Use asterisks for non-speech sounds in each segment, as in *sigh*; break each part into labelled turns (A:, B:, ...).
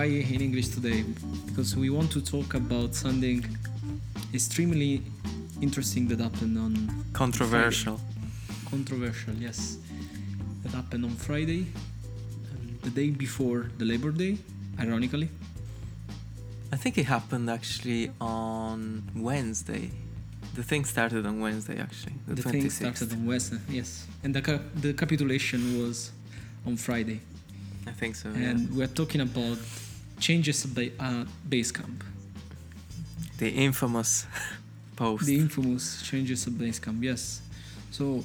A: Why in English today? Because we want to talk about something extremely interesting that happened on
B: Controversial.
A: controversial. Yes, that happened on Friday, um, the day before the Labor Day. Ironically,
B: I think it happened actually on Wednesday. The thing started on Wednesday, actually. The,
A: the
B: 26th.
A: thing started on Wednesday. Yes, and the ca- the capitulation was on Friday.
B: I think so.
A: and
B: yeah.
A: we're talking about changes the uh, Basecamp.
B: The infamous *laughs* post.
A: The infamous changes of Basecamp. Yes. So,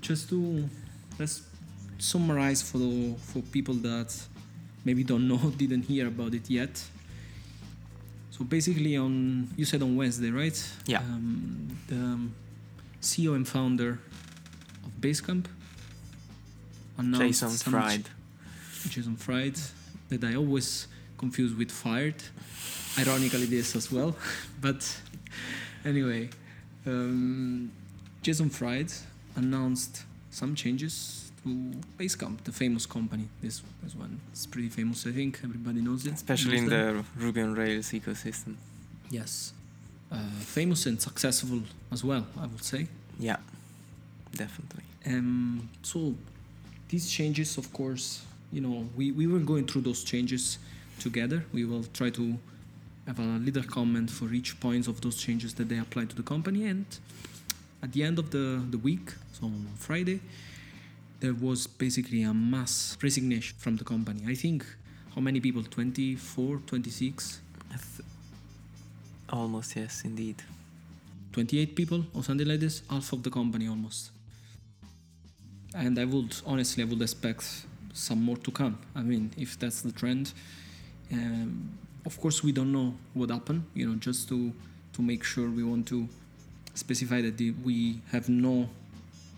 A: just to let's summarize for the, for people that maybe don't know, *laughs* didn't hear about it yet. So basically, on you said on Wednesday, right?
B: Yeah.
A: Um, the um, CEO and founder of Basecamp announced
B: Jason Fried.
A: Jason Fried, that I always confuse with Fired. Ironically, this as well. *laughs* but anyway, um, Jason Fried announced some changes to Basecamp, the famous company. This, this one is pretty famous, I think. Everybody knows it.
B: Especially in
A: them.
B: the Ruby on Rails ecosystem.
A: Yes. Uh, famous and successful as well, I would say.
B: Yeah, definitely.
A: Um, so these changes, of course, you know, we, we were going through those changes together. We will try to have a little comment for each points of those changes that they apply to the company. And at the end of the, the week, so on Friday, there was basically a mass resignation from the company. I think how many people? 24, 26,
B: th- Almost, yes, indeed.
A: 28 people or something like this, half of the company almost. And I would honestly, I would expect some more to come. I mean, if that's the trend, um, of course we don't know what happened. You know, just to to make sure we want to specify that the, we have no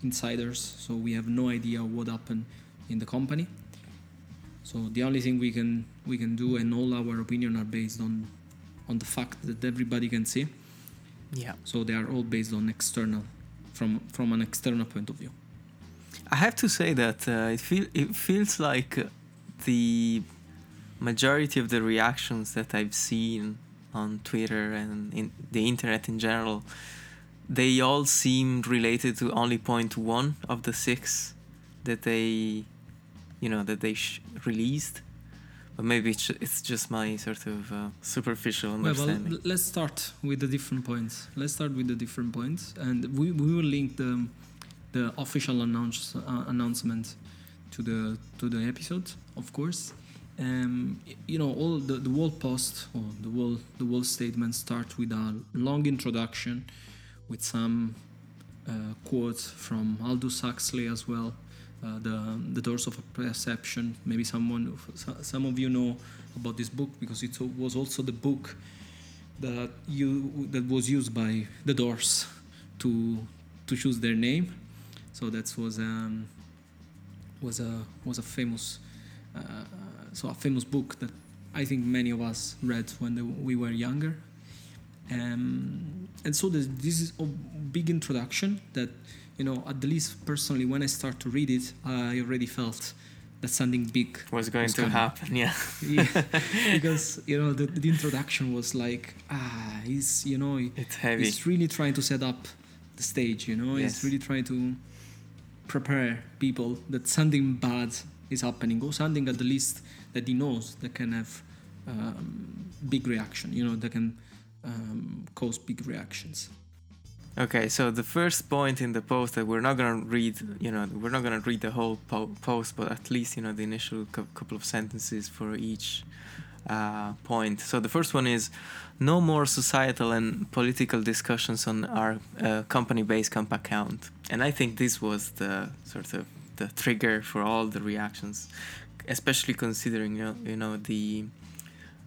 A: insiders, so we have no idea what happened in the company. So the only thing we can we can do, and all our opinion are based on on the fact that everybody can see.
B: Yeah.
A: So they are all based on external, from from an external point of view.
B: I have to say that uh, it feel it feels like uh, the majority of the reactions that I've seen on Twitter and in the internet in general, they all seemed related to only point one of the six that they, you know, that they sh- released. But maybe it's, it's just my sort of uh, superficial
A: Well, well, let's start with the different points. Let's start with the different points, and we, we will link the the official announce, uh, announcement to the to the episode, of course. Um, you know, all the, the wall post or the wall the wall statement start with a long introduction, with some uh, quotes from Aldous Huxley as well. Uh, the the doors of perception. Maybe someone, some of you know about this book because it was also the book that you that was used by the Doors to to choose their name. So that was um, was a was a famous uh, so a famous book that I think many of us read when the, we were younger. Um, and so this, this is a big introduction that you know at the least personally when I start to read it I already felt that something big
B: was going
A: was
B: to
A: coming.
B: happen, yeah. *laughs*
A: yeah, because you know the, the introduction was like ah he's you know
B: It's heavy.
A: he's really trying to set up the stage you know
B: Yes.
A: he's really trying to prepare people that something bad is happening or something at the least that he knows that can have um, big reaction you know that can um, cause big reactions
B: Okay, so the first point in the post that we're not gonna read, you know, we're not gonna read the whole po- post, but at least you know the initial cou- couple of sentences for each uh, point. So the first one is, no more societal and political discussions on our uh, company Basecamp account, and I think this was the sort of the trigger for all the reactions, especially considering you know, you know the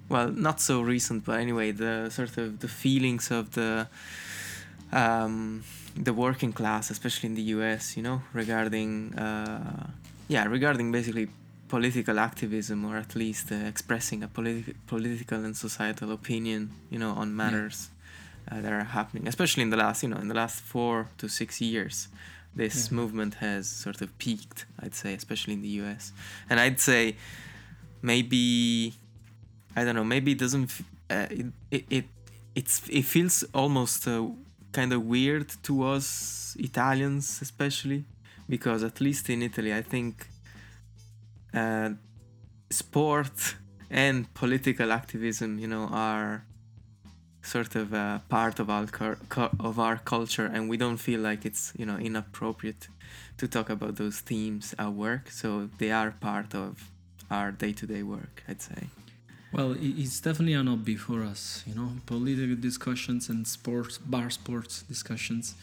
B: well not so recent but anyway the sort of the feelings of the um, the working class, especially in the U.S., you know, regarding uh, yeah, regarding basically political activism or at least uh, expressing a politi- political and societal opinion, you know, on matters uh, that are happening, especially in the last, you know, in the last four to six years. This
A: Yeah.
B: movement has sort of peaked. I'd say, especially in the U.S. And I'd say maybe I don't know. Maybe it doesn't. f- Uh, it, it it it's it feels almost uh, kind of weird to us Italians, especially because at least in Italy, I think uh, sport and political activism, you know, are sort of uh, part of our of our culture, and we don't feel like it's you know inappropriate to talk about those themes at work. So they are part of our day-to-day work, I'd say.
A: Well, it's definitely an hobby for us, you know, political discussions and sports, bar sports discussions.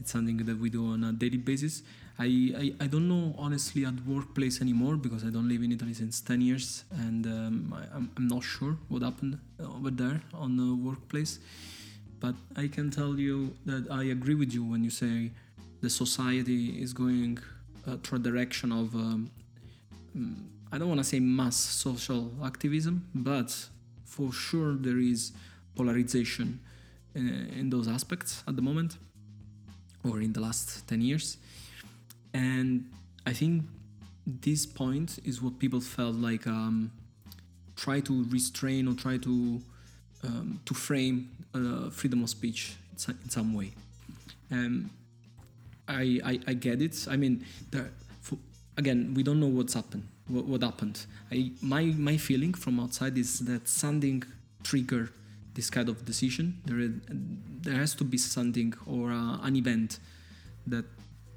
A: It's something that we do on a daily basis. I, I, I don't know honestly at workplace anymore because I don't live in Italy since 10 years and um, I, I'm, I'm not sure what happened over there on the workplace. But I can tell you that I agree with you when you say the society is going uh, through a direction of um, mm, I don't want to say mass social activism, but for sure there is polarization in, in those aspects at the moment or in the last 10 years. And I think this point is what people felt like um, try to restrain or try to um, to frame uh, freedom of speech in some way. Um, I, I I get it. I mean, there, for, again, we don't know what's happened. What, what happened? I my my feeling from outside is that something triggered this kind of decision. There there has to be something or uh, an event that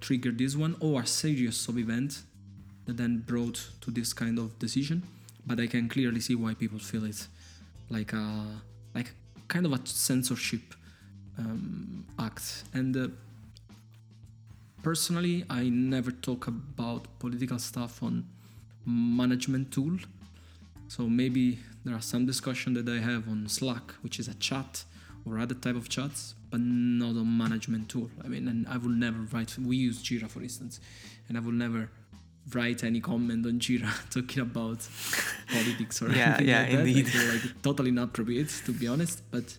A: triggered this one, or a series of event that then brought to this kind of decision. But I can clearly see why people feel it like a like kind of a censorship um, act and. Uh, personally i never talk about political stuff on management tool so maybe there are some discussion that i have on slack which is a chat or other type of chats but not a management tool i mean and i will never write we use jira for instance and i will never write any comment on jira *laughs* talking about *laughs* politics or
B: Yeah,
A: anything
B: yeah,
A: like that.
B: Indeed.
A: feel like totally inappropriate to be honest but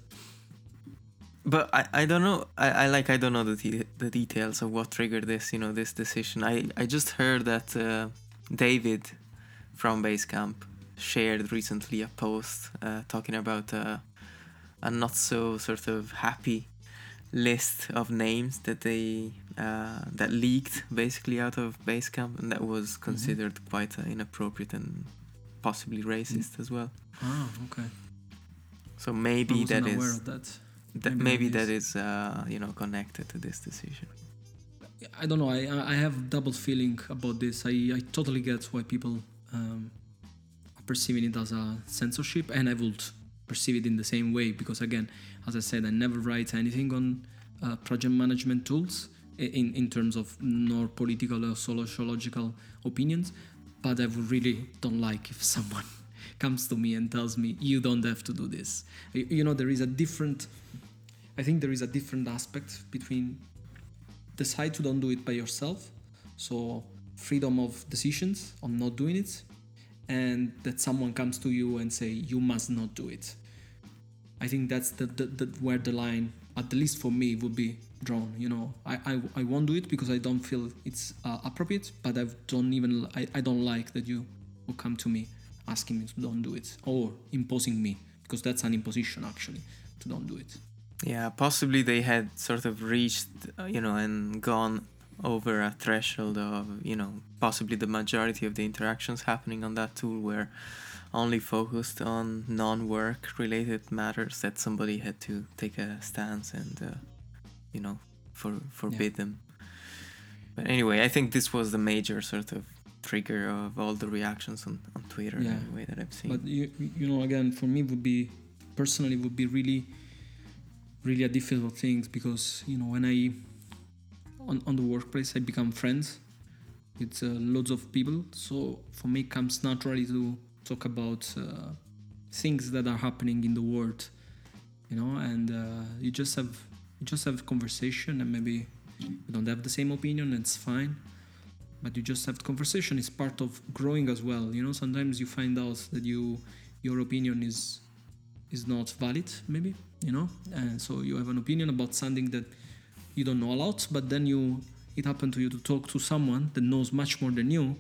B: But I, I don't know I, I like I don't know the the details of what triggered this you know this decision. I, I just heard that uh, David from Basecamp shared recently a post uh, talking about uh, a not so sort of happy list of names that they uh, that leaked basically out of Basecamp and that was considered quite uh, inappropriate and possibly racist as well.
A: ah okay
B: So maybe that
A: aware
B: is
A: of that
B: that
A: Maybe
B: maybe
A: that
B: that is uh, you know connected to this decision.
A: I don't know. I I have double feeling about this. I, I totally get why people um, are perceiving it as a censorship, and I would perceive it in the same way because again, as I said, I never write anything on uh, project management tools in in terms of nor political or sociological opinions. But I really don't like if someone *laughs* comes to me and tells me you don't have to do this. You, you know, there is a different. I think there is a different aspect between decide to don't do it by yourself so freedom of decisions on not doing it and that someone comes to you and say you must not do it i think that's the, the, the where the line at least for me would be drawn you know. I i, I won't do it because i don't feel it's uh, appropriate but i don't even I, I don't like that you will come to me asking me to don't do it or imposing me because that's an imposition actually to don't do it.
B: Yeah, possibly they had sort of reached, uh, you know, and gone over a threshold of, you know, possibly the majority of the interactions happening on that tool were only focused on non-work related matters that somebody had to take a stance and, uh, you know, for forbid them. But anyway, I think this was the major sort of trigger of all the reactions on, on Twitter
A: Yeah.
B: anyway that I've seen.
A: But you, you know, again, for me, would be personally would be really, really a difficult thing because you know when I on on the workplace I become friends with uh, loads of people. So for me, it comes naturally to talk about uh, things that are happening in the world, you know, and uh, you just have you just have conversation and maybe you don't have the same opinion. It's fine but you just have conversation it's part of growing as well you know sometimes you find out that you your opinion is is not valid maybe you know and so you have an opinion about something that you don't know a lot but then you it happened to you to talk to someone that knows much more than you,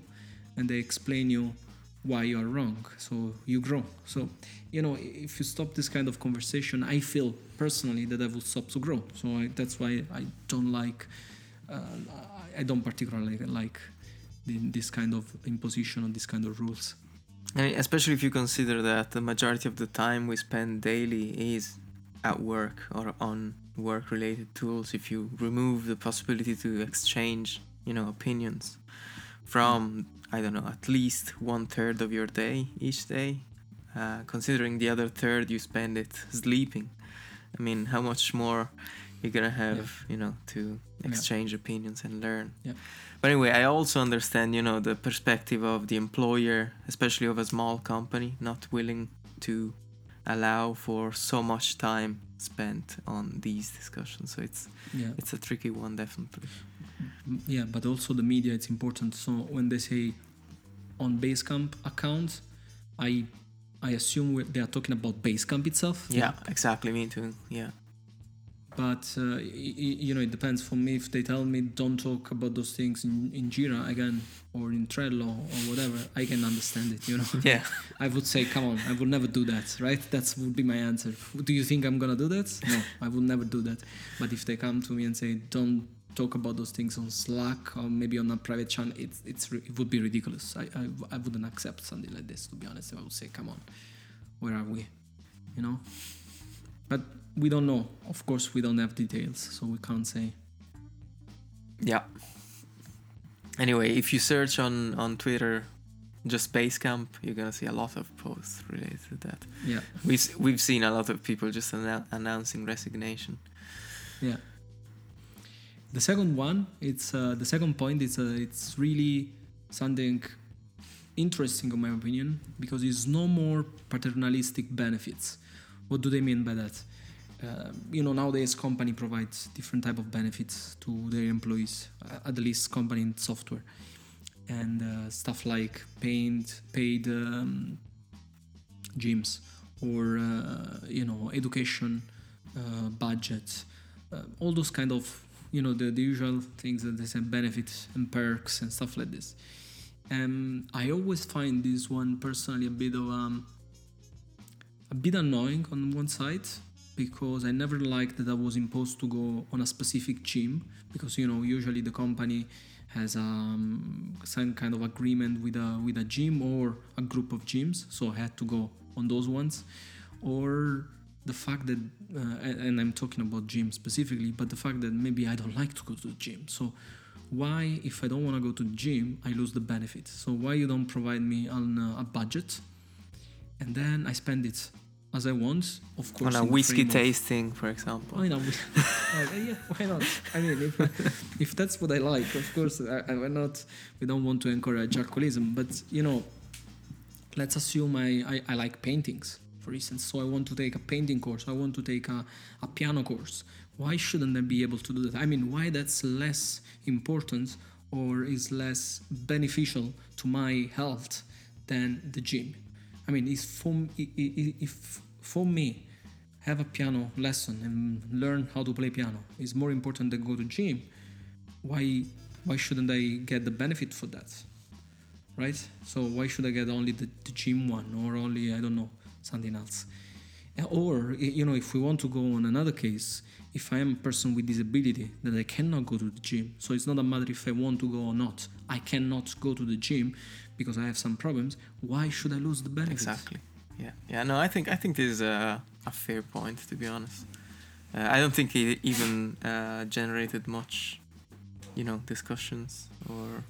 A: and they explain you why you are wrong. So you grow. So you know, if you stop this kind of conversation, I feel personally that I will stop to grow. So I, that's why I don't like. Uh, I don't particularly like this kind of imposition of this kind of rules.
B: I mean, especially if you consider that the majority of the time we spend daily is at work or on work-related tools. If you remove the possibility to exchange, you know, opinions from I don't know at least one third of your day each day, uh, considering the other third you spend it sleeping. I mean, how much more you're gonna have, yeah. you know, to exchange yeah. opinions and learn.
A: Yeah.
B: But anyway, I also understand, you know, the perspective of the employer, especially of a small company, not willing to allow for so much time spent on these discussions. So it's
A: yeah.
B: it's a tricky one, definitely.
A: Yeah, but also the media, it's important. So when they say on Basecamp account, I I assume they are talking about Basecamp itself.
B: Yeah, exactly. Me too. Yeah
A: but uh, you know it depends for me if they tell me don't talk about those things in, in jira again or in trello or whatever i can understand it you know *laughs*
B: yeah
A: i would say come on i would never do that right that would be my answer do you think i'm gonna do that no i would never do that but if they come to me and say don't talk about those things on slack or maybe on a private channel it's, it's it would be ridiculous I, I, I wouldn't accept something like this to be honest i would say come on where are we you know but we don't know. Of course, we don't have details, so we can't say.
B: Yeah. Anyway, if you search on on Twitter, just Basecamp, you're gonna see a lot of posts related to that.
A: Yeah.
B: We've we've seen a lot of people just annou- announcing resignation.
A: Yeah. The second one, it's uh, the second point. It's uh, it's really something interesting, in my opinion, because it's no more paternalistic benefits. What do they mean by that? uh, you know nowadays company provides different type of benefits to their employees uh, at least company in software and uh, stuff like paid paid um, gyms or uh, you know education budget all those kind of you know the, the usual things that they say benefits and perks and stuff like this. And i always find this one personally a bit of um, a bit annoying on one side because I never liked that I was imposed to go on a specific gym because you know usually the company has um, some kind of agreement with a with a gym or a group of gyms, so I had to go on those ones, or the fact that uh, and I'm talking about gym specifically, but the fact that maybe I don't like to go to the gym, so why if I don't want to go to the gym I lose the benefit? So why you don't provide me on a budget, and then I spend it as I want, of course.
B: On a whiskey tasting, for example.
A: I know. *laughs* yeah, why not? I mean, if, *laughs* if that's what I like, of course, I, I not. We don't want to encourage alcoholism, but you know, let's assume I, I, I like paintings, for instance. So I want to take a painting course. I want to take a, a piano course. Why shouldn't I be able to do that? I mean, why that's less important or is less beneficial to my health than the gym? I mean, if for, if for me, have a piano lesson and learn how to play piano is more important than go to gym, why why shouldn't I get the benefit for that? Right? So why should I get only the, the gym one or only I don't know something else? Or you know, if we want to go on another case, if I am a person with disability that I cannot go to the gym, so it's not a matter if I want to go or not. I cannot go to the gym because I have some problems, why should I lose the benefit?
B: Exactly. Yeah. Yeah. No, I think I think this is a, a fair point to be honest. Uh, I don't think it even uh, generated much, you know, discussions or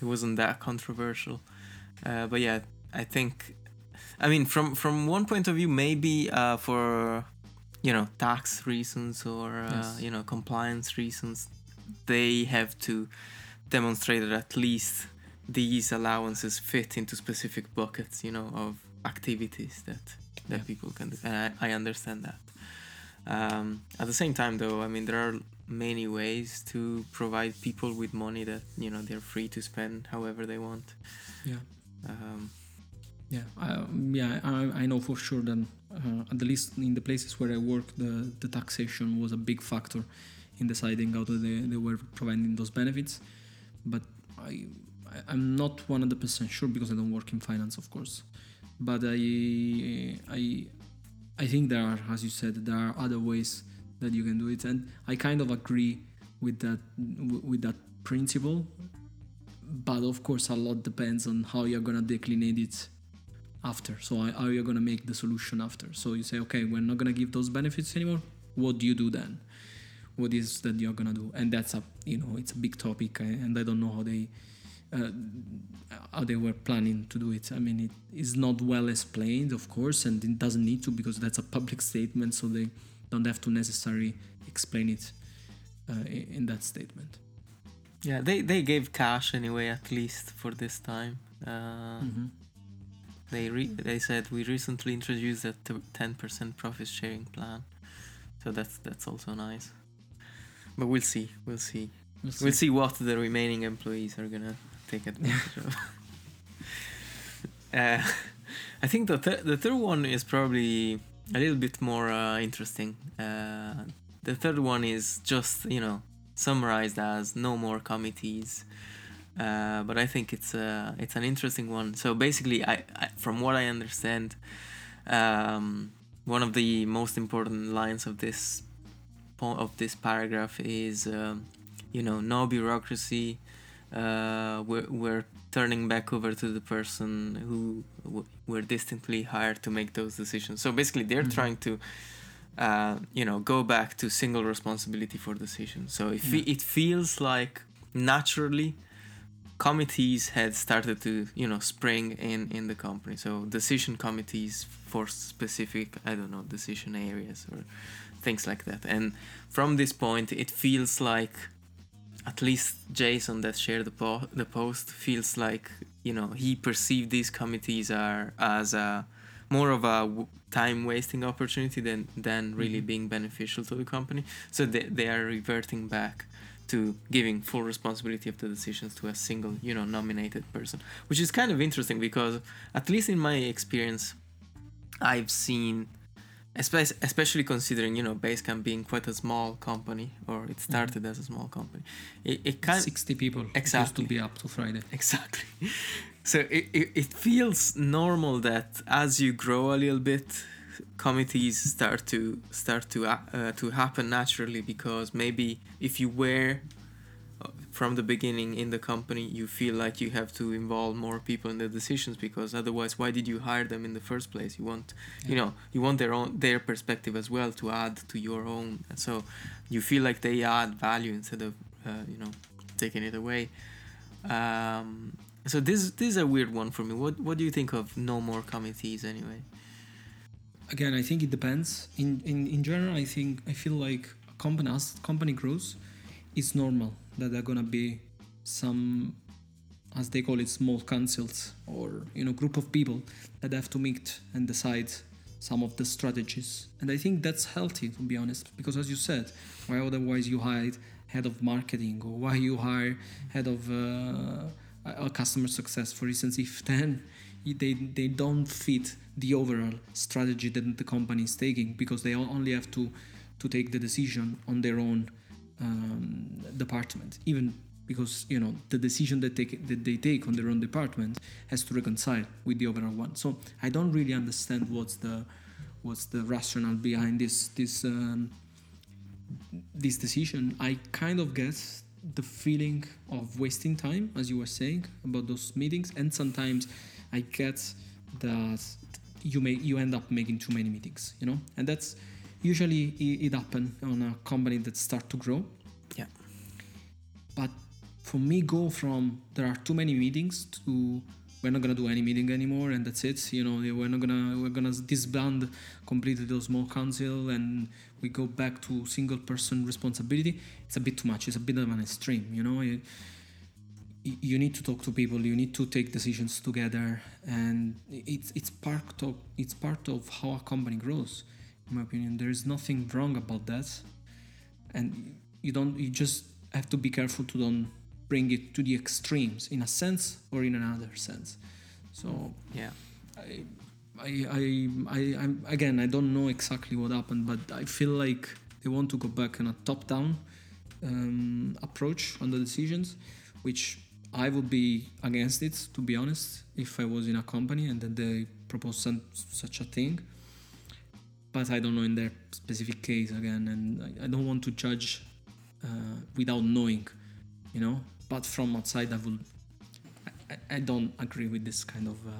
B: it wasn't that controversial. Uh, but yeah, I think, I mean, from from one point of view, maybe uh, for you know tax reasons or uh, yes. you know compliance reasons, they have to demonstrate that at least these allowances fit into specific buckets, you know, of activities that that yeah. people can do, and I, I understand that. Um, at the same time, though, I mean, there are many ways to provide people with money that you know they're free to spend however they want.
A: Yeah.
B: Um,
A: yeah, I, yeah, I, I know for sure that uh, at least in the places where I work, the the taxation was a big factor in deciding how they, they were providing those benefits. But I, I I'm not 100% sure because I don't work in finance, of course. But I I I think there are, as you said, there are other ways that you can do it, and I kind of agree with that with that principle. But of course, a lot depends on how you're gonna declinate it after. So how you're gonna make the solution after. So you say, okay, we're not gonna give those benefits anymore. What do you do then? What is that you're gonna do? And that's a you know it's a big topic, and I don't know how they uh, how they were planning to do it. I mean, it is not well explained, of course, and it doesn't need to because that's a public statement, so they don't have to necessarily explain it uh, in that statement.
B: Yeah, they, they gave cash anyway, at least for this time. Uh,
A: mm-hmm.
B: They re- they said we recently introduced a ten percent profit sharing plan, so that's that's also nice. But we'll see, we'll see, we'll see, we'll see what the remaining employees are gonna take advantage of. *laughs* Uh, I think the th- the third one is probably a little bit more uh, interesting. Uh, the third one is just you know summarized as no more committees. Uh, but I think it's uh, it's an interesting one. So basically, I, I from what I understand, um, one of the most important lines of this of this paragraph is, um, you know, no bureaucracy, uh, we're, we're turning back over to the person who w- were distantly hired to make those decisions. So basically, they're mm-hmm. trying to, uh, you know, go back to single responsibility for decisions. So if yeah. it feels like naturally, committees had started to you know spring in in the company. So decision committees for specific I don't know decision areas or things like that. And from this point, it feels like at least Jason that shared the, po- the post feels like you know he perceived these committees are as a more of a w- time wasting opportunity than than really mm-hmm. being beneficial to the company so they, they are reverting back to giving full responsibility of the decisions to a single you know nominated person which is kind of interesting because at least in my experience i've seen especially considering you know Basecamp being quite a small company, or it mm-hmm. started as a small company. It, it kind
A: sixty people
B: exactly
A: used to be up to Friday.
B: Exactly. *laughs* So it, it, it feels normal that as you grow a little bit, committees start to start to uh, to happen naturally because maybe if you were from the beginning in the company you feel like you have to involve more people in the decisions because otherwise why did you hire them in the first place? You want yeah. you know you want their own their perspective as well to add to your own. And so you feel like they add value instead of uh, you know taking it away. Um, so this this is a weird one for me. What what do you think of no more committees anyway
A: again i think it depends. In in, in general i think i feel like a company as company grows it's normal that there are gonna be some as they call it small councils or you know group of people that have to meet and decide some of the strategies. And i think that's healthy to be honest because as you said why otherwise you hire head of marketing or why you hire head of uh, customer success for instance if *laughs* then they, they don't fit the overall strategy that the company is taking because they only have to to take the decision on their own um, department, even because you know the decision that, take, that they take on their own department has to reconcile with the overall one. So I don't really understand what's the what's the rationale behind this this um, this decision. I kind of get the feeling of wasting time, as you were saying about those meetings, and sometimes I get that you may you end up making too many meetings, you know, and that's usually it, it happen on a company that start to grow.
B: Yeah.
A: But for me go from there are too many meetings to we're not gonna do any meeting anymore and that's it you know? We're not gonna we're gonna disband completely the small council and we go back to single person responsibility. It's a bit too much. It's a bit of an extreme you know? You, you need to talk to people you need to take decisions together and it's it's part of it's part of how a company grows in my opinion. There is nothing wrong about that and you don't you just have to be careful to don't bring it to the extremes in a sense or in another sense. So
B: yeah.
A: I i i, I I'm, again i don't know exactly what happened but i feel like they want to go back on a top down um, approach on the decisions, which I would be against it, to be honest, if I was in a company and then they propose some, such a thing. But I don't know in their specific case again, and I, I don't want to judge uh, without knowing, you know. But from outside, I. I, I- I don't agree with this kind of uh,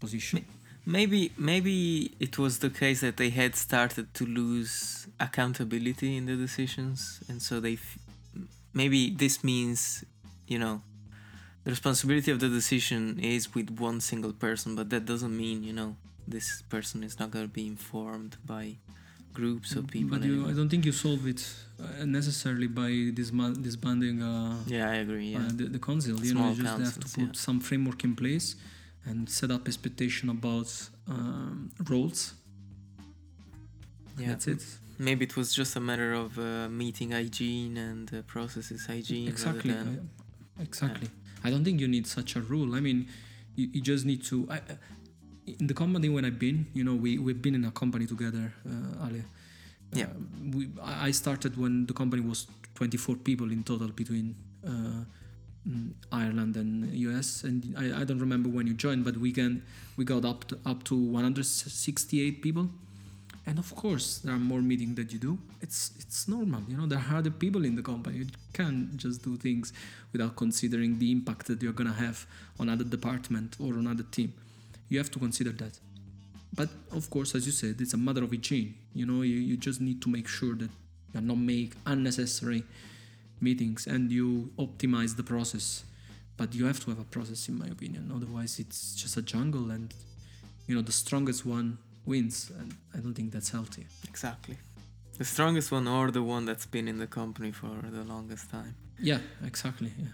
A: position.
B: Maybe maybe it was the case that they had started to lose accountability in the decisions, and so they f- maybe this means you know the responsibility of the decision is with one single person, but that doesn't mean you know this person is not going to be informed by groups of people.
A: But you. I don't think you solve it uh, necessarily by disma- disbanding uh,
B: yeah, I agree. Yeah,
A: uh, the, the council. You
B: Small
A: know, you just have to put
B: yeah.
A: some framework in place and set up expectation about um, roles.
B: yeah.
A: That's it.
B: Maybe it was just a matter of uh, meeting hygiene and uh, processes hygiene.
A: Exactly.
B: Rather than,
A: I- exactly. I don't think you need such a rule. I mean, you, you just need to. I, I- in the company when I've been, you know, we we've been in a company together, uh, Ale.
B: Yeah.
A: Uh, we, I I started when the company was 24 people in total between uh, mm, Ireland and US, and I, I don't remember when you joined, but we can we got up to, up to 168 people. And of course, there are more meetings that you do. It's it's normal, you know. There are other people in the company. You can't just do things without considering the impact that you're gonna have on other department or on other team. You have to consider that. But of course, as you said, it's a matter of hygiene. You know, you, you just need to make sure that you're not make unnecessary meetings and you optimize the process. But you have to have a process, in my opinion. Otherwise, it's just a jungle, and you know, the strongest one wins. And I don't think that's healthy.
B: Exactly. The strongest one or the one that's been in the company for the longest time.
A: Yeah, exactly. Yeah.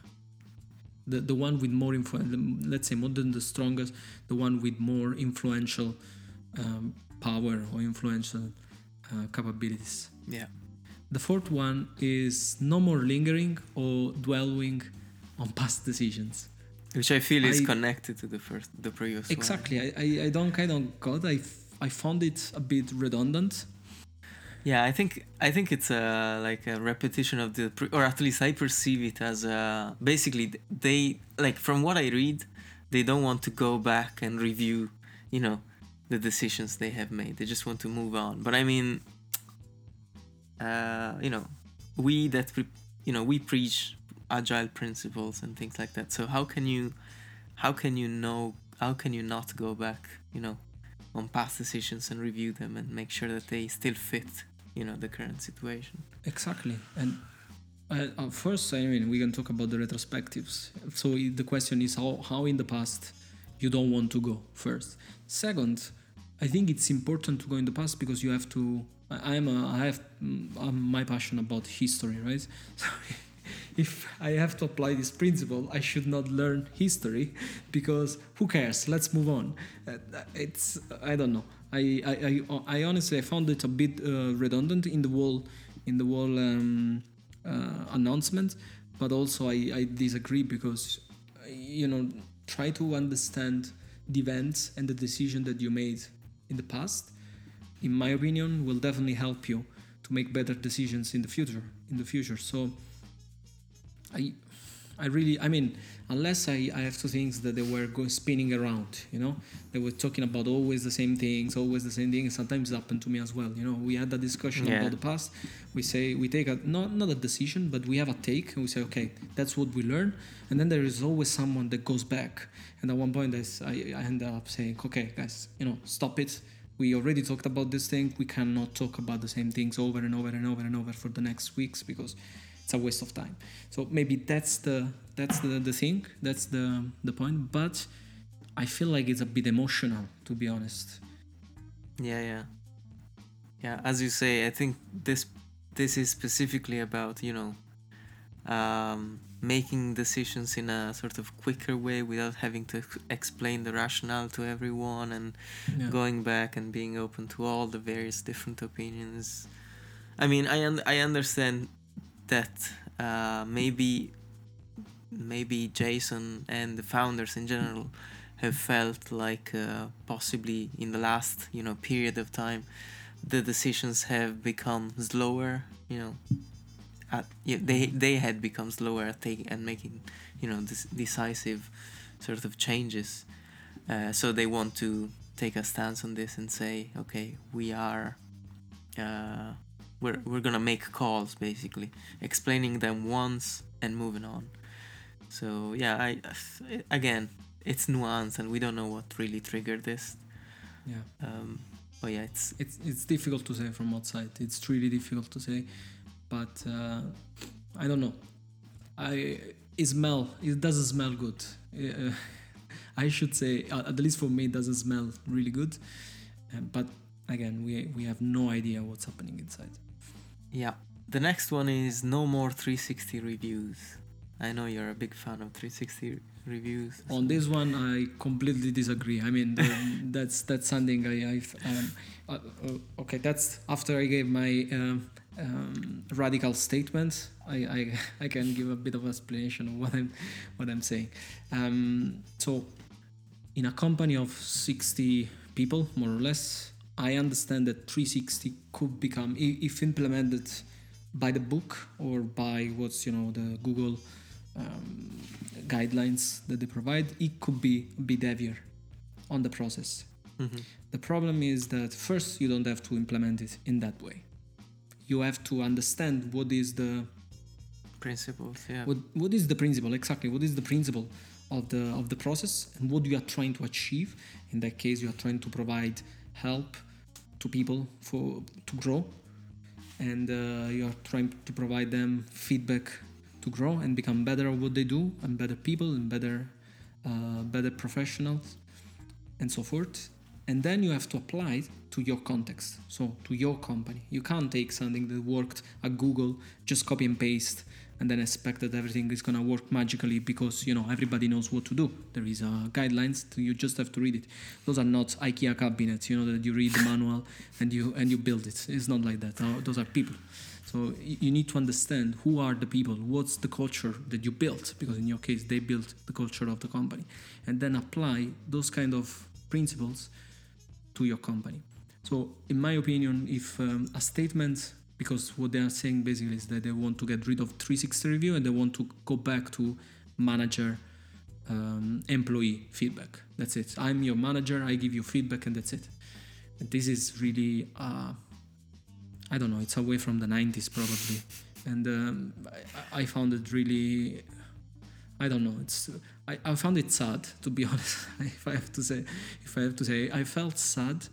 A: The the one with more influence, let's say more than the strongest, the one with more influential um, power or influential uh, capabilities.
B: Yeah.
A: The fourth one is no more lingering or dwelling on past decisions.
B: Which I feel is
A: I-
B: connected to the first, the previous
A: Exactly. I, I, don't I don't kind of got. I, I found it a bit redundant.
B: Yeah, I think I think it's a like a repetition of the, pre- or at least I perceive it as a, basically they like from what I read, they don't want to go back and review, you know, the decisions they have made. They just want to move on. But I mean, uh, you know, we that pre- you know we preach agile principles and things like that. So how can you, how can you know, how can you not go back, you know, on past decisions and review them and make sure that they still fit, you know, the current situation.
A: Exactly. And uh, uh, first, I mean, we can talk about the retrospectives. So the question is how, how in the past you don't want to go first. Second, I think it's important to go in the past because you have to. I, I'm a, I have mm, my passion about history, right? *laughs* So if I have to apply this principle, I should not learn history because who cares? Let's move on. Uh, it's I don't know. I, I, I, I honestly I found it a bit uh, redundant in the whole in the whole um, uh, announcement, but also I, I disagree because you know try to understand the events and the decision that you made in the past. In my opinion, will definitely help you to make better decisions in the future. In the future, so I I really, I mean, unless I, I have two things that they were go spinning around, you know, they were talking about always the same things, always the same thing. Sometimes it happened to me as well. You know, we had that discussion
B: Yeah.
A: about the past. We say we take a not not a decision, but we have a take, and we say, okay, that's what we learn. And then there is always someone that goes back. And at one point, I, I end up saying, okay, guys, you know, stop it. We already talked about this thing. We cannot talk about the same things over and over and over and over for the next weeks because it's a waste of time. So maybe that's the that's the, the thing. That's the the point. But I feel like it's a bit emotional, to be honest.
B: Yeah, yeah, yeah. As you say, I think this this is specifically about you know um, making decisions in a sort of quicker way without having to explain the rationale to everyone and
A: Yeah.
B: going back and being open to all the various different opinions. I mean, I un- I understand that uh, maybe maybe Jason and the founders in general have felt like uh, possibly in the last you know period of time the decisions have become slower you know at yeah, they they had become slower at taking and making you know this decisive sort of changes. Uh, so they want to take a stance on this and say, okay, we are. Uh, we're, we're gonna make calls basically explaining them once and moving on. So yeah i again it's nuance and we don't know what really triggered this.
A: Yeah.
B: Um, but yeah it's
A: it's it's difficult to say from outside it's really difficult to say but uh, i don't know. I it smell it doesn't smell good. Uh, *laughs* i should say at least for me it doesn't smell really good. Uh, but again we we have no idea what's happening inside.
B: Yeah. The next one is no more 360 reviews. I know you're a big fan of 360 reviews.
A: On this one i completely disagree. I mean the, *laughs* that's that's something i um, uh, uh, okay that's after i gave my um, um, radical statement I, I *laughs* i can give a bit of explanation of what i'm what i'm saying. Um, so in a company of 60 people more or less i understand that 360 could become if implemented by the book or by what's you know the google um, guidelines that they provide, it could be a bit heavier on the process.
B: Mm-hmm.
A: The problem is that first you don't have to implement it in that way. You have to understand what is the
B: principles. Yeah.
A: What what is the principle exactly? What is the principle of the of the process and what you are trying to achieve? In that case, you are trying to provide help to people for to grow, and uh, you are trying to provide them feedback to grow and become better at what they do and better people and better uh, better professionals and so forth. And then you have to apply it to your context. So to your company. You can't take something that worked at google just copy and paste and then expect that everything is going to work magically because you know everybody knows what to do. There is uh, guidelines you just have to read it. Those are not ikea cabinets you know that you read the manual and you and you build it. It's not like that. Uh, those are people. So you need to understand who are the people, what's the culture that you built, because in your case they built the culture of the company, and then apply those kind of principles to your company. So in my opinion, if um, a statement, because what they are saying basically is that they want to get rid of 360 review and they want to go back to manager um, employee feedback. That's it. I'm your manager. I give you feedback, and that's it. And this is really. Uh, I don't know, it's away from the 90s probably. And um, I, I, found it really, I don't know, it's, I, I found it sad to be *laughs* honest. if I have to say, if I have to say, I felt sad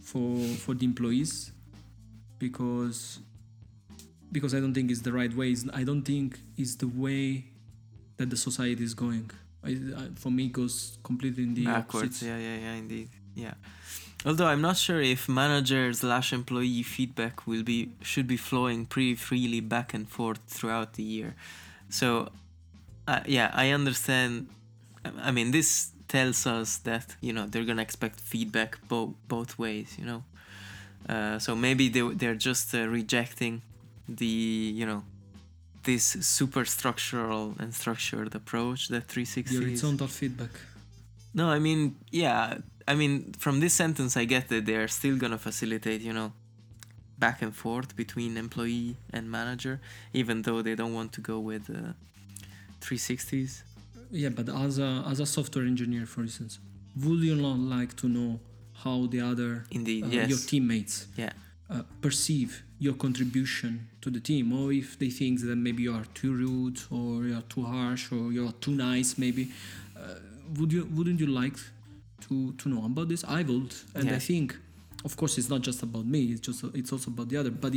A: for for the employees because because I don't think it's the right way. I don't think it's the way that the society is going. I, I, for me, it goes completely in the
B: backwards. Opposite. Yeah, yeah, yeah, indeed. Yeah. Although I'm not sure if manager slash employee feedback will be should be flowing pretty freely back and forth throughout the year. So, uh, yeah, I understand. I mean, this tells us that you know they're gonna expect feedback both both ways. You know, uh, so maybe they they're just uh, rejecting the you know this super structural and structured approach that 360
A: the horizontal feedback
B: no i mean yeah I mean, from this sentence, I get that they're still gonna facilitate, you know, back and forth between employee and manager, even though they don't want to go with uh, 360s.
A: Yeah, but as a as a software engineer, for instance, would you not like to know how the other
B: indeed
A: uh,
B: yes.
A: your teammates
B: yeah.
A: uh, perceive your contribution to the team, or if they think that maybe you are too rude, or you are too harsh, or you are too nice, maybe. Uh, would you wouldn't you like to to know about this i would and yeah. i think of course it's not just about me it's just it's also about the other but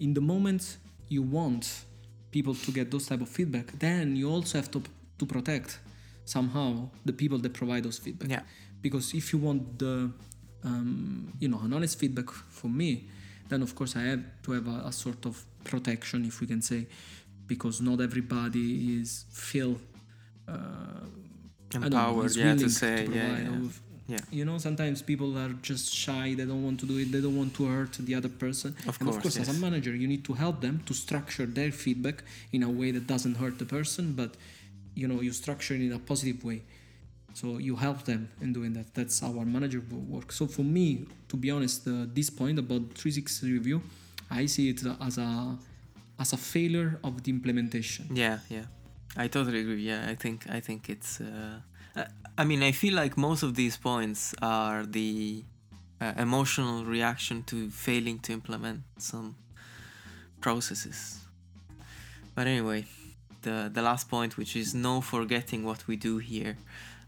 A: in the moment you want people to get those type of feedback then you also have to to protect somehow the people that provide those feedback
B: yeah
A: because if you want the um, you know an honest feedback from me then of course i have to have a, a sort of protection if we can say because not everybody is feel uh,
B: empowered know, yeah to say to yeah, yeah yeah.
A: you know sometimes people are just shy they don't want to do it they don't want to hurt the other person.
B: Of
A: and
B: course,
A: of course
B: yes.
A: as a manager you need to help them to structure their feedback in a way that doesn't hurt the person but you know you structure it in a positive way so you help them in doing that that's our manager work so for me to be honest uh, this point about 360 review i see it as a as a failure of the implementation.
B: Yeah, yeah, I totally agree. Yeah, I think I think it's. Uh, I mean, I feel like most of these points are the uh, emotional reaction to failing to implement some processes. But anyway, the the last point, which is no forgetting what we do here.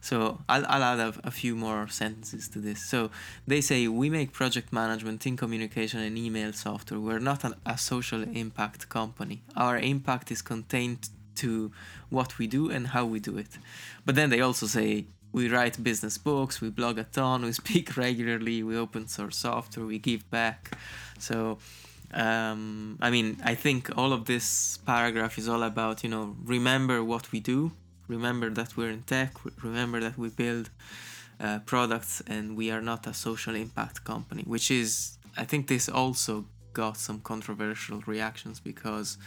B: So I'll, I'll add a, a, few more sentences to this. So they say we make project management, team communication, and email software. We're not an, a social impact company. Our impact is contained to what we do and how we do it. But then they also say we write business books, we blog a ton, we *laughs* speak regularly, we open source software, we give back. So um, I mean, I think all of this paragraph is all about, you know, remember what we do, remember that we're in tech, remember that we build uh, products and we are not a social impact company, which is, I think this also got some controversial reactions because,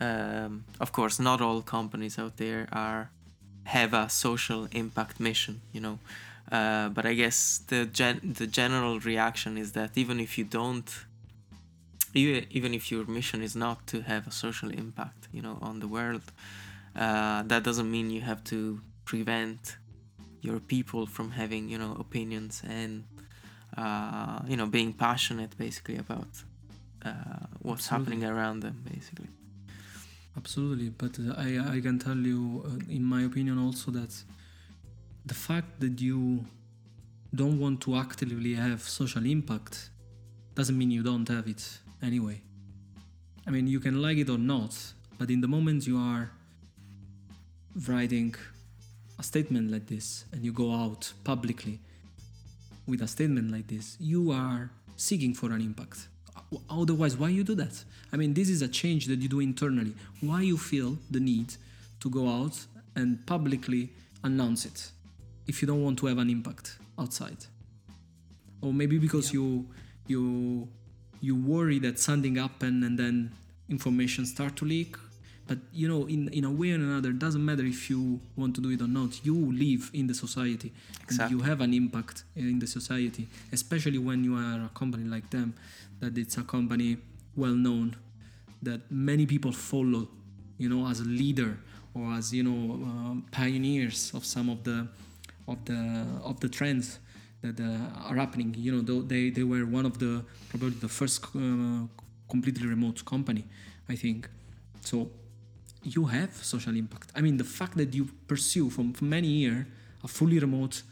B: um, of course, not all companies out there are have a social impact mission, you know. Uh, but I guess the gen- the general reaction is that even if you don't even even if your mission is not to have a social impact, you know, on the world, uh, that doesn't mean you have to prevent your people from having, you know, opinions and uh, you know being passionate basically about uh, what's Absolutely. happening around them, basically.
A: Absolutely, but uh, I I can tell you, uh, in my opinion, also that the fact that you don't want to actively have social impact doesn't mean you don't have it anyway. I mean, you can like it or not, but in the moment you are writing a statement like this and you go out publicly with a statement like this, you are seeking for an impact. Otherwise, why you do that? I mean, this is a change that you do internally. Why you feel the need to go out and publicly announce it if you don't want to have an impact outside? Or maybe because yeah. you you you worry that something happened and then information start to leak but you know in, in a way or another it doesn't matter if you want to do it or not you live in the society exactly. and you have an impact in the society especially when you are a company like them that it's a company well known that many people follow you know as a leader or as you know uh, pioneers of some of the of the of the trends that uh, are happening. You know, they they were one of the probably the first uh, completely remote company, I think. So you have social impact. I mean, the fact that you pursue from, for many years a fully remote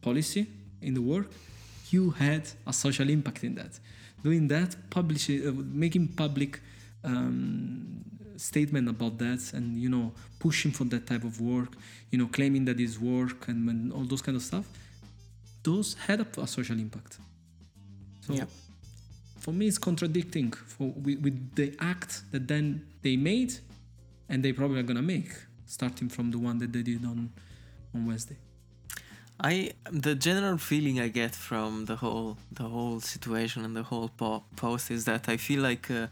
A: policy in the work, you had a social impact in that. Doing that, publishing, uh, making public um, statement about that, and you know, pushing for that type of work, you know, claiming that is work and, and all those kind of stuff those had a, a social impact. So yep. for me, it's contradicting for, with, the act that then they made, and they probably are gonna make, starting from the one that they did on on Wednesday.
B: I the general feeling I get from the whole the whole situation and the whole po- post is that I feel like uh,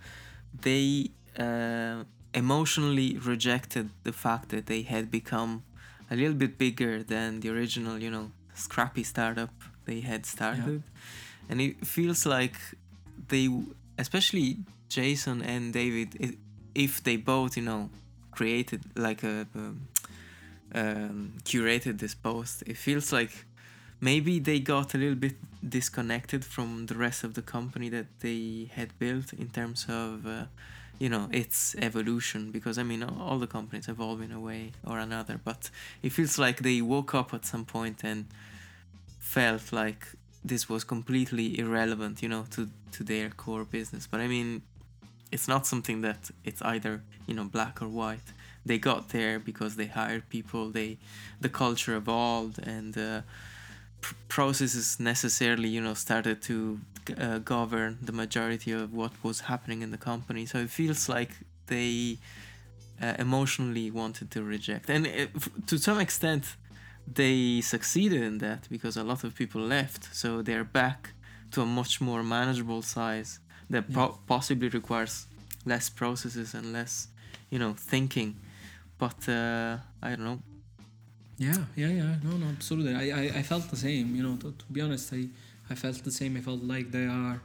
B: they uh, emotionally rejected the fact that they had become a little bit bigger than the original, you know, scrappy startup they had started yeah. and it feels like they especially jason and david if they both you know created like a um, um, curated this post it feels like maybe they got a little bit disconnected from the rest of the company that they had built in terms of uh, you know its evolution because i mean all the companies evolve in a way or another but it feels like they woke up at some point and felt like this was completely irrelevant you know to to their core business. But i mean it's not something that it's either you know black or white they got there because they hired people they the culture evolved and uh, pr- processes necessarily you know started to uh, govern the majority of what was happening in the company. So it feels like they uh, emotionally wanted to reject, and it, to some extent, they succeeded in that because a lot of people left. So they're back to a much more manageable size that yeah. po- possibly requires less processes and less, you know, thinking. But uh, I don't know.
A: Yeah, yeah, yeah. No, no, absolutely. I, I, I felt the same. You know, to, to be honest, I I felt the same. I felt like they are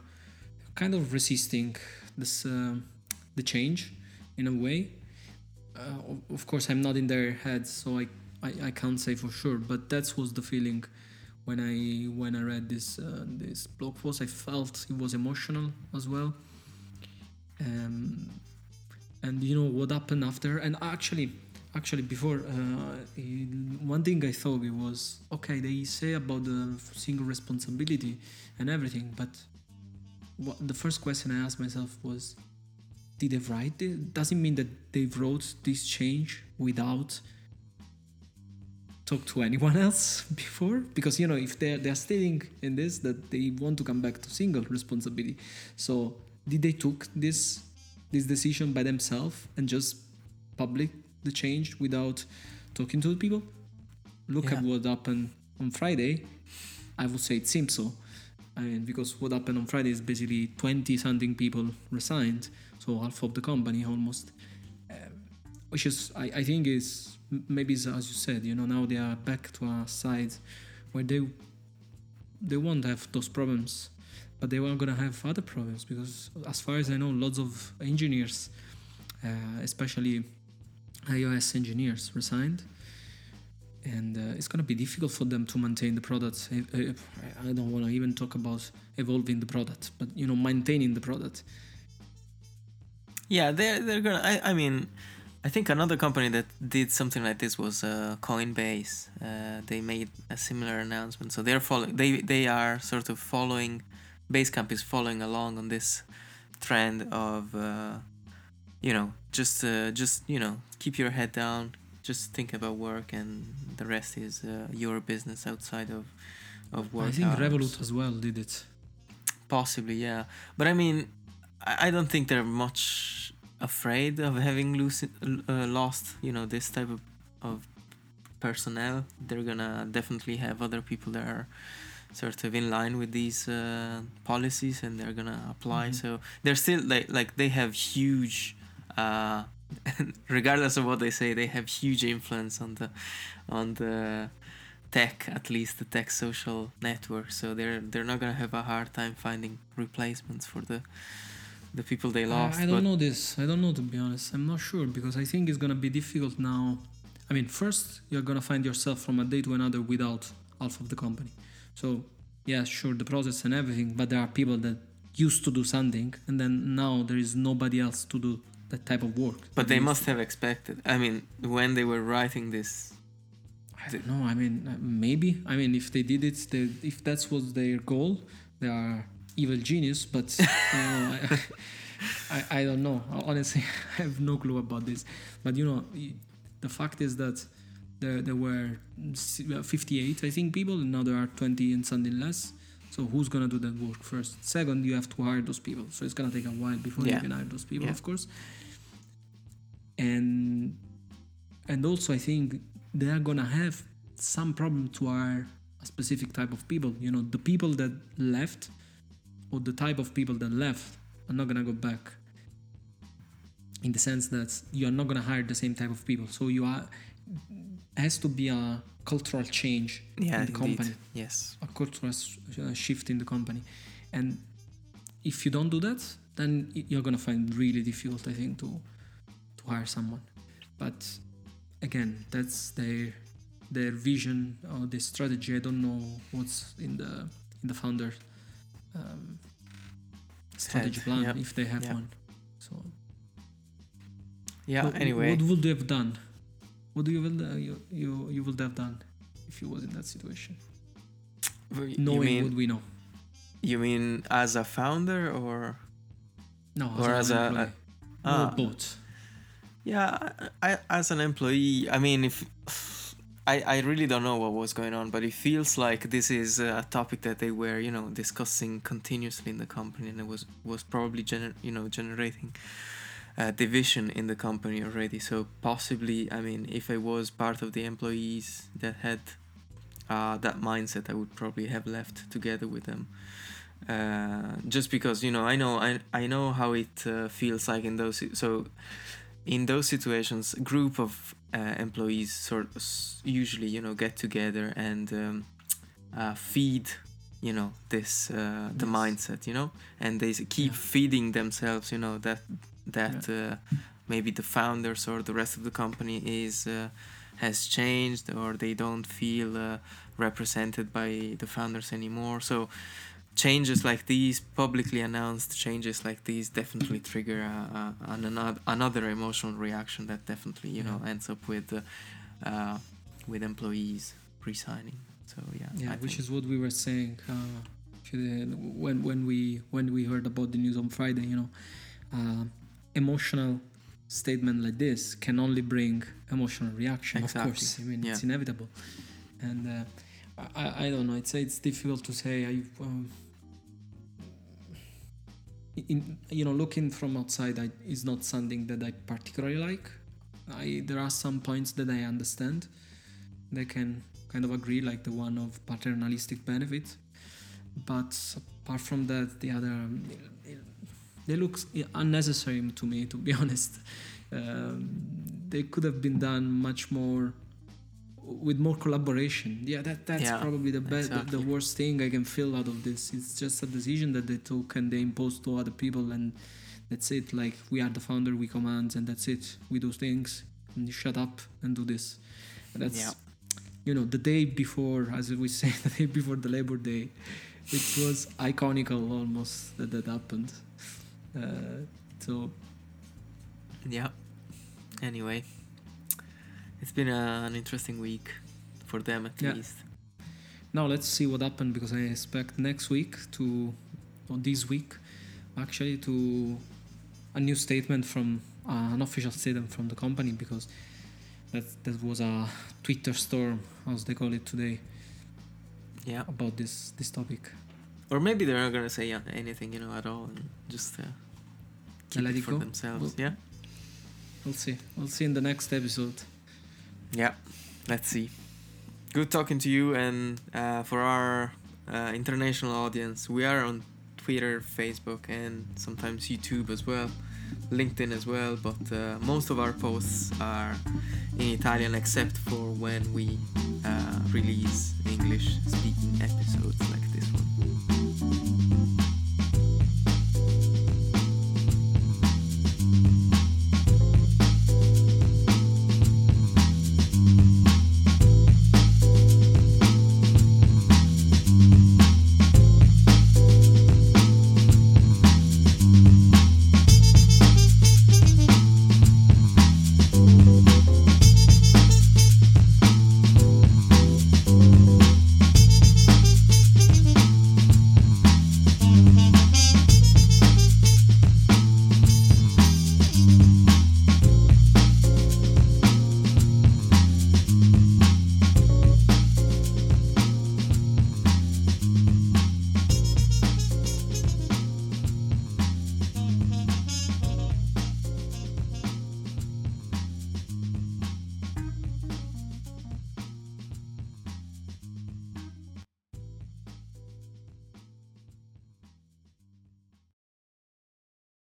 A: kind of resisting this uh, the change in a way. Uh, of, course, I'm not in their heads, so I, I, I can't say for sure. But that was the feeling when I when I read this uh, this blog post. I felt it was emotional as well. Um, and you know what happened after? And actually, actually before uh, one thing I thought it was okay. They say about the single responsibility and everything, but what, the first question I asked myself was did they write it? Does it mean that they wrote this change without talk to anyone else *laughs* before? Because you know, if they're they're stating in this that they want to come back to single responsibility, so did they took this this decision by themselves and just public the change without talking to the people? Look
B: Yeah.
A: at what happened on Friday. I would say it seems so. I mean, because what happened on Friday is basically 20 something people resigned, so half of the company almost. Which is, I, I think, is maybe as you said, you know, now they are back to a side where they they won't have those problems, but they are gonna have other problems because, as far as I know, lots of engineers, uh, especially iOS engineers, resigned and uh, it's going to be difficult for them to maintain the product. I, I, I don't want to even talk about evolving the product, but you know, maintaining the product.
B: Yeah, they're they're gonna. I, I mean, I think another company that did something like this was uh, Coinbase. Uh, they made a similar announcement, so they're following. They they are sort of following. Basecamp is following along on this trend of, uh, you know, just uh, just you know, keep your head down, just think about work, and the rest is uh, your business outside of of work.
A: I think
B: hours.
A: Revolut as well did it.
B: Possibly, yeah. But I mean, I I don't think they're much afraid of having lose, uh, lost, you know, this type of, of personnel. They're gonna definitely have other people that are sort of in line with these uh, policies and they're gonna apply.
A: Mhm.
B: So they're still like like they have huge. Uh, *laughs* regardless of what they say, they have huge influence on the on the tech, at least the tech social network. So they're they're not gonna have a hard time finding replacements for the the people they lost.
A: I
B: but
A: don't know this. I don't know to be honest. I'm not sure because I think it's gonna be difficult now. I mean, first you're gonna find yourself from a day to another without half of the company. So yeah, sure, the process and everything, but there are people that used to do something, and then now there is nobody else to do that type of work.
B: but they must have expected. I mean, when they were writing this,
A: I don't know. I mean, uh, maybe. I mean, if they did it, they, if that was their goal, they are evil genius. But you know, I, I, I don't know. Honestly, *laughs* I have no clue about this. But you know, the fact is that there there were uh, 58, I think, people, and now there are 20 and something less. So who's gonna do that work first? Second, you have to hire those people. So it's gonna take a while before
B: Yeah.
A: you can hire those people,
B: Yeah.
A: of course. And and also I think they are gonna have some problem to hire a specific type of people. You know, the people that left or the type of people that left are not gonna go back. In the sense that you are not gonna hire the same type of people. So you are has to be a cultural change
B: yeah,
A: in the
B: indeed.
A: company
B: Yes.
A: a cultural uh, shift in the company and if you don't do that then you're gonna find really difficult i think to to hire someone but again that's their their vision or their strategy i don't know what's in the in the founder um, strategy plan
B: yep,
A: if they have
B: yeah.
A: one. So
B: Yeah.
A: what,
B: anyway,
A: what would you have done? What do you will uh, you, you you would have done if you was in that situation?
B: You
A: knowing
B: mean
A: what we know.
B: you mean as a founder or
A: no
B: Or
A: an
B: as a- a-
A: or
B: ah.
A: both.
B: Yeah, I, I, as an employee, I mean, if I, I really don't know what was going on, but it feels like this is a topic that they were, you know, discussing continuously in the company, and it was was probably gener- you know generating uh, division in the company already. So possibly, I mean, if I was part of the employees that had uh, that mindset, I would probably have left together with them. Uh, just because you know, I know, I, I know how it uh, feels like in those. So, in those situations, a group of uh, employees sort of usually you know get together and um, uh, feed you know this uh, the
A: Yes.
B: mindset you know and they keep
A: Yeah.
B: feeding themselves you know that that uh, maybe the founders or the rest of the company is uh, has changed or they don't feel uh, represented by the founders anymore so changes like these publicly announced changes like these definitely trigger a, a, an, another, another emotional reaction that definitely you know ends up with uh, uh, with employees resigning so yeah
A: yeah,
B: I
A: which
B: think-
A: is what we were saying uh, when when we when we heard about the news on Friday. You know, uh, emotional statement like this can only bring emotional reaction.
B: Exactly.
A: Of course, I mean it's inevitable, and uh, I I don't know. It's it's difficult to say. I. Um, in, you know, looking from outside, I, is not something that I particularly like. I there are some points that I understand. They can kind of agree, like the one of paternalistic benefit. But apart from that, the other, um, they look unnecessary to me, to be *laughs* honest. Um, they could have been done much more with more collaboration. Yeah, that that's
B: Yeah,
A: probably the best, the,
B: exactly.
A: the worst thing I can feel out of this. It's just a decision that they took and they imposed to other people, and that's it. Like we are the founder, we command, and that's it. We do things, and you shut up and do this. And that's
B: Yeah.
A: you know the day before, as we *laughs* say, the day before the Labor Day, it was iconical almost that that happened. Uh, so
B: Yeah. Anyway, it's been a, an interesting week for them at
A: Yeah.
B: least.
A: now let's see what happened because I expect next week to, or this week, actually to a new statement from uh, an official statement from the company because that that was a Twitter storm, as they call it today,
B: Yeah.
A: about this this topic.
B: Or maybe they're not gonna say uh, anything, you know, at all, and just uh, keep
A: let
B: it
A: it
B: for
A: go?
B: themselves.
A: Well-
B: yeah.
A: We'll see. We'll see in the next episode.
B: Yeah. Let's see. Good talking to you, and uh, for our uh, international audience, we are on Twitter, Facebook, and sometimes YouTube as well, LinkedIn as well. But uh, most of our posts are in Italian, except for when we uh, release English-speaking episodes like this one.